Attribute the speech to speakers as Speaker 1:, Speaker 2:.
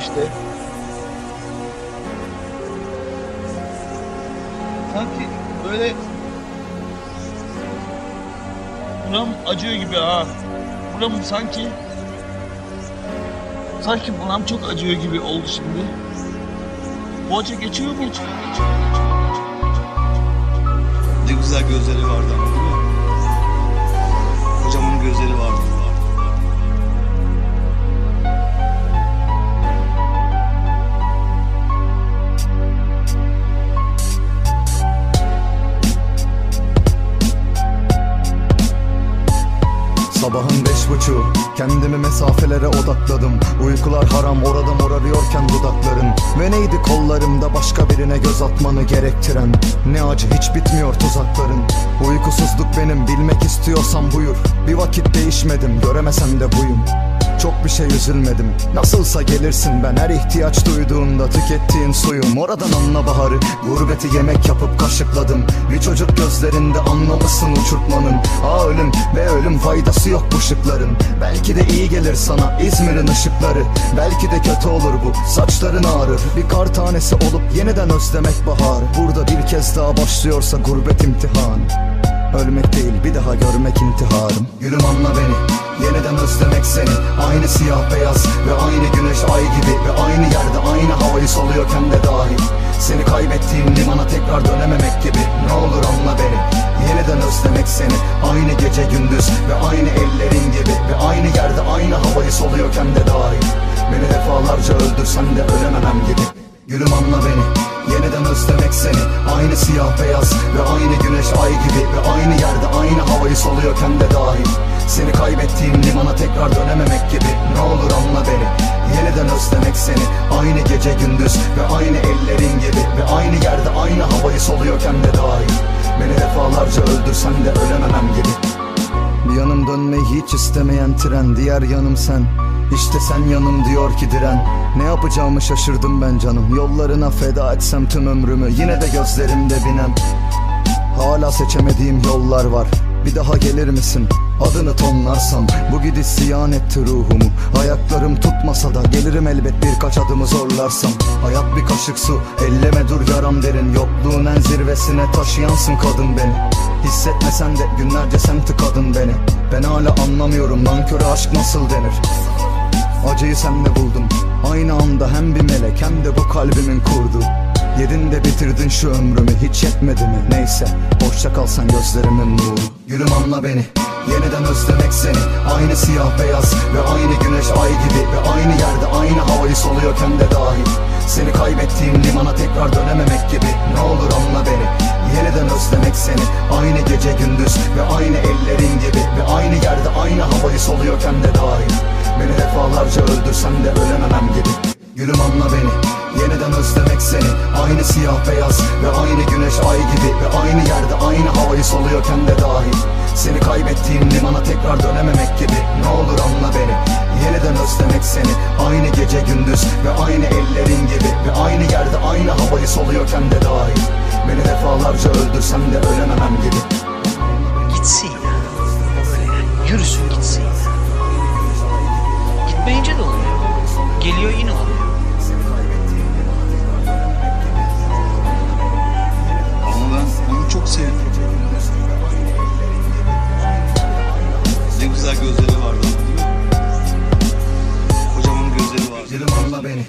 Speaker 1: işte. Sanki
Speaker 2: böyle buram acıyor gibi ha. Buram sanki sanki buram çok acıyor gibi oldu şimdi. Acı geçiyor mu? Geçiyor.
Speaker 3: Ne güzel gözleri vardı ama
Speaker 4: Sabahın beş buçuğu Kendimi mesafelere odakladım. Uykular haram orada morarıyorken dudakların Ve neydi kollarımda başka birine göz atmanı gerektiren? Ne acı hiç bitmiyor tuzakların. Uykusuzluk benim bilmek istiyorsan buyur. Bir vakit değişmedim göremesem de buyum çok bir şey üzülmedim. Nasılsa gelirsin ben her ihtiyaç duyduğunda Tükettiğin suyum. Oradan anla baharı Gurbeti yemek yapıp kaşıkladım. Bir çocuk gözlerinde anlamışsın uçurtmanın. Aa ölüm ve ölüm faydası yok bu şıkların. Belki de iyi gelir sana İzmir'in ışıkları. Belki de kötü olur bu saçların ağrır. Bir kar tanesi olup yeniden özlemek bahar. Burada bir kez daha başlıyorsa gurbet imtihan Ölmek değil bir daha görmek intiharım. Gülüm anla beni Yeniden özlemek seni. Aynı siyah beyaz ve aynı güneş ay gibi Ve aynı yerde aynı havayı soluyorken de dahil Seni kaybettiğim limana tekrar dönememek gibi. Ne olur anla beni Yeniden özlemek seni. Aynı gece gündüz ve aynı ellerin gibi Ve aynı yerde aynı havayı soluyorken de dahil Beni defalarca öldürsen de ölememem gibi. Gülüm anla beni Yeniden özlemek seni. Aynı siyah beyaz ve aynı güneş ay gibi Ve aynı yerde aynı havayı soluyorken de dahil Seni kaybettiğim limana tekrar dönememek gibi. Ne olur anla beni. Yeniden özlemek seni. Aynı gece gündüz ve aynı ellerin gibi Ve aynı yerde aynı havayı soluyorken de dahil Beni defalarca öldürsen de ölememem gibi yanım dönmeyi hiç istemeyen tren. Diğer yanım sen. İşte sen yanım diyor ki diren. Ne yapacağımı şaşırdım ben canım. Yollarına feda etsem tüm ömrümü Yine de gözlerimde binem Hala seçemediğim yollar var. Bir daha gelir misin? Adını tonlarsam. Bu gidiş ziyan etti ruhumu. Ayaklarım tutmasa da gelirim elbet birkaç adımı zorlarsam. Hayat bir kaşık su. Elleme dur yaram derin. Yokluğun en zirvesine taşıyansın kadın beni Hissetmesen de günlerce sen tıkadın beni. Ben hala anlamıyorum nanköre aşk nasıl denir? Acıyı senle buldum. Aynı anda hem bir melek hem de bu kalbimin kurdu. Yedin de bitirdin şu ömrümü hiç yetmedi mi? Neyse Hoşça kalsan gözlerimin nuru. Gülüm anla beni Yeniden özlemek seni. Aynı siyah beyaz ve aynı güneş ay gibi Ve aynı yerde aynı havayı soluyorken de dahil Seni kaybettiğim limana tekrar dönememek gibi. Ne olur anla seni. Aynı gece gündüz ve aynı ellerin gibi Ve aynı yerde aynı havayı soluyorken de dahil Beni defalarca öldürsem de ölememem gibi. Gülüm anla beni Yeniden özlemek seni. Aynı siyah beyaz ve aynı güneş ay gibi Ve aynı yerde aynı havayı soluyorken de dahil Seni kaybettiğim limana tekrar dönememek gibi. Ne olur anla beni Yeniden özlemek seni. Aynı gece gündüz ve aynı ellerin gibi Ve aynı yerde aynı havayı soluyorken de dahil Beni defalarca öldürsem de ölememem gibi.
Speaker 5: Gitsin ya. Böyle yürüsün gitsin ya. Gitmeyince de olmuyor Geliyor yine olmuyor
Speaker 3: Ama ben onu çok sevdim.
Speaker 4: Ne güzel
Speaker 3: gözleri vardı Kocaman gözleri vardı. Dilim
Speaker 4: anla beni.